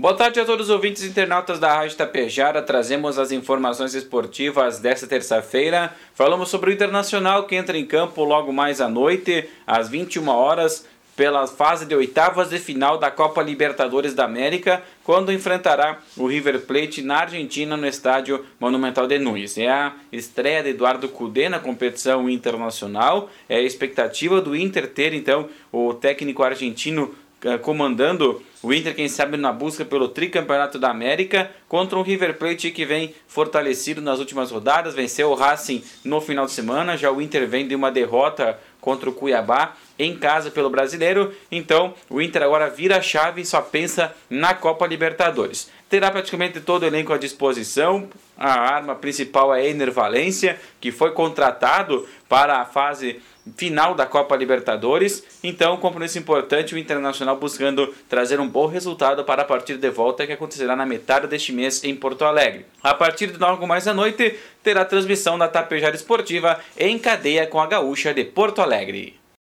Boa tarde a todos os ouvintes internautas da Rádio Tapejara. Trazemos as informações esportivas desta terça-feira. Falamos sobre o Internacional que entra em campo logo mais à noite, às 21 horas, pela fase de oitavas de final da Copa Libertadores da América, quando enfrentará o River Plate na Argentina no estádio Monumental de Nunes. É a estreia de Eduardo Cudê na competição internacional. É a expectativa do Inter ter então o técnico argentino comandando o Inter, quem sabe, na busca pelo tricampeonato da América contra um River Plate que vem fortalecido nas últimas rodadas, venceu o Racing no final de semana, já o Inter vem de uma derrota contra o Cuiabá em casa pelo Brasileiro, então o Inter agora vira a chave e só pensa na Copa Libertadores. Terá praticamente todo o elenco à disposição, a arma principal é Ener Valência, que foi contratado para a fase final da Copa Libertadores. Então, compromisso importante, o Internacional buscando trazer um bom resultado para a partida de volta que acontecerá na metade deste mês em Porto Alegre. A partir de logo mais à noite, terá transmissão da Tapejara Esportiva em cadeia com a Gaúcha de Porto Alegre.